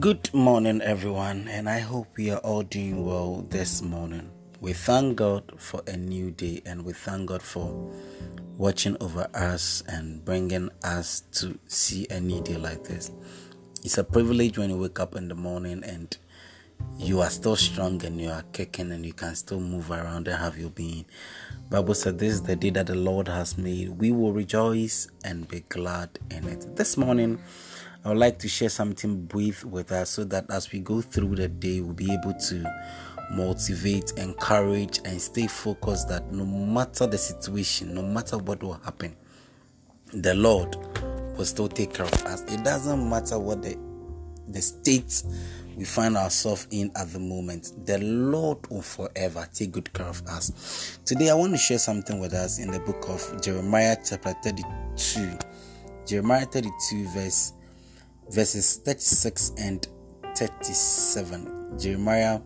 Good morning, everyone, and I hope we are all doing well this morning. We thank God for a new day and we thank God for watching over us and bringing us to see a new day like this. It's a privilege when you wake up in the morning and you are still strong and you are kicking and you can still move around and have your being. Bible said this is the day that the Lord has made. We will rejoice and be glad in it. This morning I would like to share something brief with us so that as we go through the day, we'll be able to motivate, encourage, and stay focused that no matter the situation, no matter what will happen, the Lord will still take care of us. It doesn't matter what the the state we find ourselves in at the moment, the Lord will forever take good care of us. Today, I want to share something with us in the book of Jeremiah, chapter 32. Jeremiah 32, verse verses 36 and 37. Jeremiah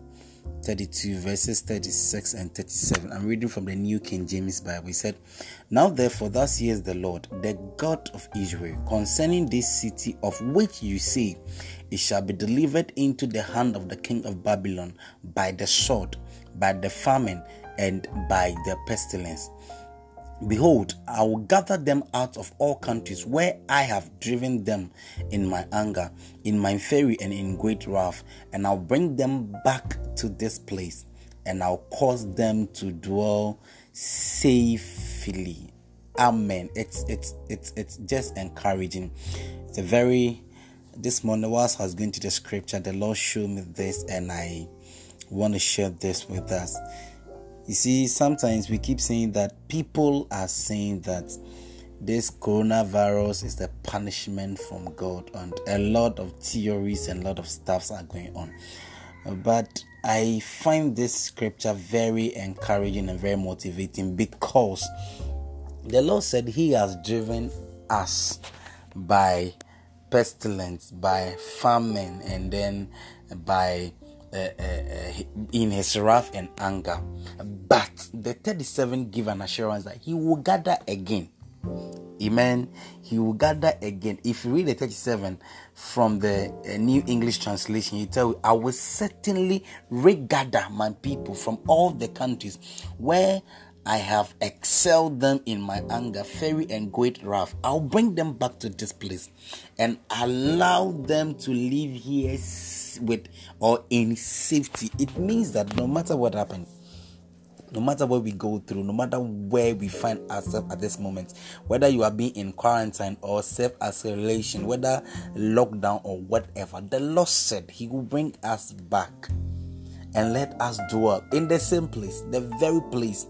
32 verses 36 and 37 i'm reading from the new king james bible. He said now therefore thus says the lord the god of israel concerning this city of which you say it shall be delivered into the hand of the king of babylon by the sword by the famine and by the pestilence Behold, I will gather them out of all countries where I have driven them in my anger, in my fury, and in great wrath, and I'll bring them back to this place, and I'll cause them to dwell safely. Amen. It's it's it's it's just encouraging. It's a very this morning whilst I was going to the scripture, the Lord showed me this, and I want to share this with us. You see, sometimes we keep saying that people are saying that this coronavirus is the punishment from God, and a lot of theories and a lot of stuffs are going on. But I find this scripture very encouraging and very motivating because the Lord said He has driven us by pestilence, by famine, and then by uh, uh, uh, in his wrath and anger. But the 37 give an assurance that he will gather again. Amen. He will gather again. If you read the 37 from the uh, New English translation, you tell I will certainly regather my people from all the countries where I have excelled them in my anger, fury, and great wrath. I'll bring them back to this place and allow them to live here with or in safety. It means that no matter what happens, no matter what we go through, no matter where we find ourselves at this moment, whether you are being in quarantine or self isolation, whether lockdown or whatever, the Lord said He will bring us back and let us dwell in the same place, the very place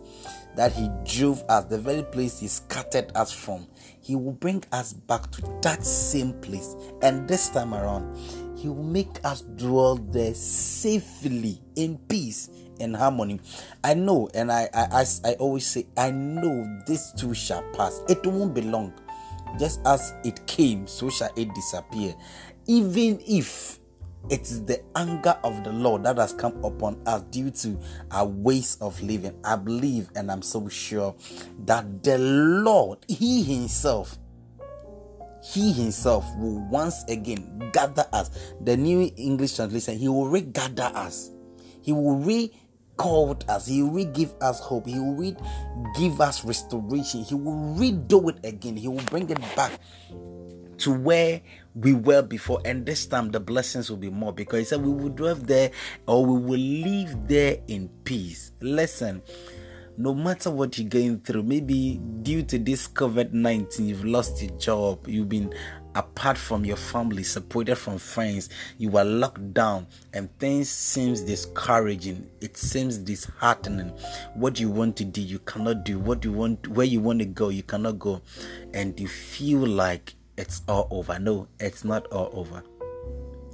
that He drove us, the very place He scattered us from. He will bring us back to that same place. And this time around, He will make us dwell there safely, in peace, in harmony. I know, and I, I, I, I always say, I know this too shall pass. It won't be long. Just as it came, so shall it disappear. Even if it is the anger of the Lord that has come upon us due to our ways of living. I believe and I'm so sure that the Lord, He Himself, He Himself will once again gather us. The New English translation, He will regather us. He will re called us. He will give us hope. He will give us restoration. He will redo it again. He will bring it back to where we were before and this time the blessings will be more because he said we will dwell there or we will live there in peace. Listen no matter what you're going through maybe due to this covid-19 you've lost your job you've been apart from your family separated from friends you are locked down and things seems discouraging. It seems disheartening. What you want to do? You cannot do. What you want where you want to go you cannot go. And you feel like it's all over. No, it's not all over.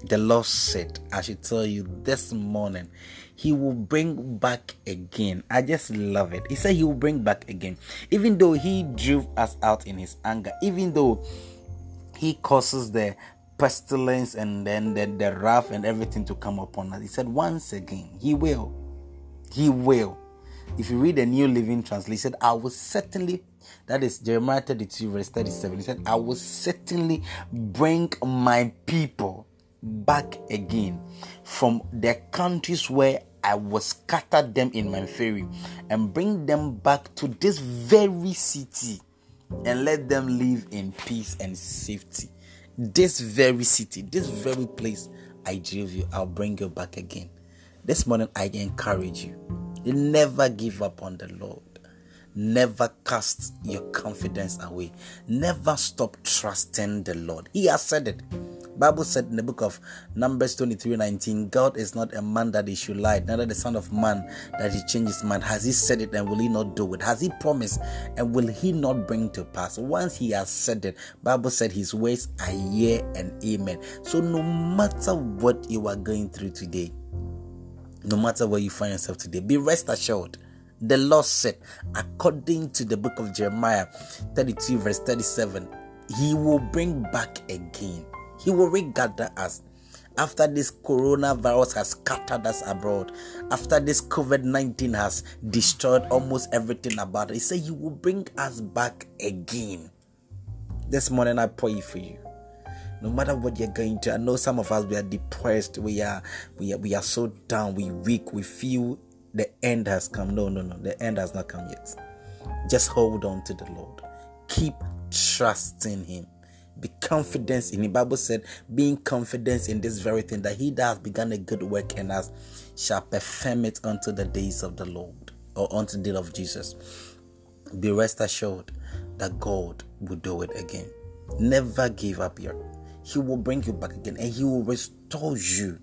The Lord said, I should tell you this morning, He will bring back again. I just love it. He said He will bring back again. Even though He drove us out in His anger, even though He causes the pestilence and then the, the wrath and everything to come upon us, He said, once again, He will. He will. If you read the New Living Translation, I will certainly that is Jeremiah 32, verse 37. He said, I will certainly bring my people back again from the countries where I was scattered them in my ferry and bring them back to this very city and let them live in peace and safety. This very city, this very place I drove you, I'll bring you back again. This morning, I encourage you. Never give up on the Lord. Never cast your confidence away. Never stop trusting the Lord. He has said it. Bible said in the book of Numbers 23 19, God is not a man that he should lie, neither the son of man that he changes mind. Has he said it and will he not do it? Has he promised and will he not bring to pass? Once he has said it, Bible said his ways are yea and amen. So no matter what you are going through today, no matter where you find yourself today, be rest assured the Lord said, according to the book of Jeremiah 32, verse 37, He will bring back again. He will regather us. After this coronavirus has scattered us abroad, after this COVID 19 has destroyed almost everything about it, He said, He will bring us back again. This morning, I pray for you no matter what you're going to i know some of us we are depressed we are we are we are so down we weak we feel the end has come. No, no, no. The end has not come yet. Just hold on to the Lord. Keep trusting Him. Be confident in. The Bible said, being confident in this very thing that He that has begun a good work in us shall perform it unto the days of the Lord or unto the day of Jesus. Be rest assured that God will do it again. Never give up your. He will bring you back again and He will restore you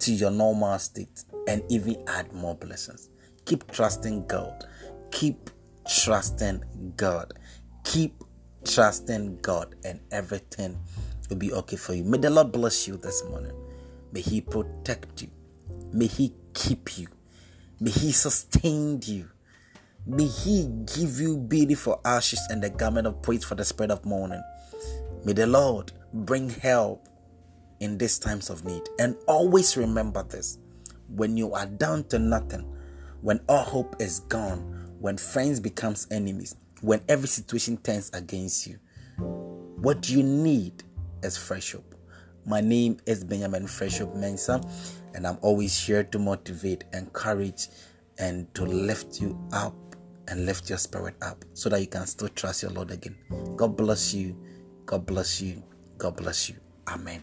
to your normal state and even add more blessings. Keep trusting God. Keep trusting God. Keep trusting God, and everything will be okay for you. May the Lord bless you this morning. May He protect you. May He keep you. May He sustain you. May He give you beauty for ashes and the garment of praise for the spirit of mourning. May the Lord bring help in these times of need. And always remember this when you are down to nothing, when all hope is gone, when friends becomes enemies, when every situation turns against you, what you need is fresh hope. My name is Benjamin Fresh Hope Mensah, and I'm always here to motivate, encourage, and to lift you up and lift your spirit up so that you can still trust your Lord again. God bless you. God bless you. God bless you. Amen.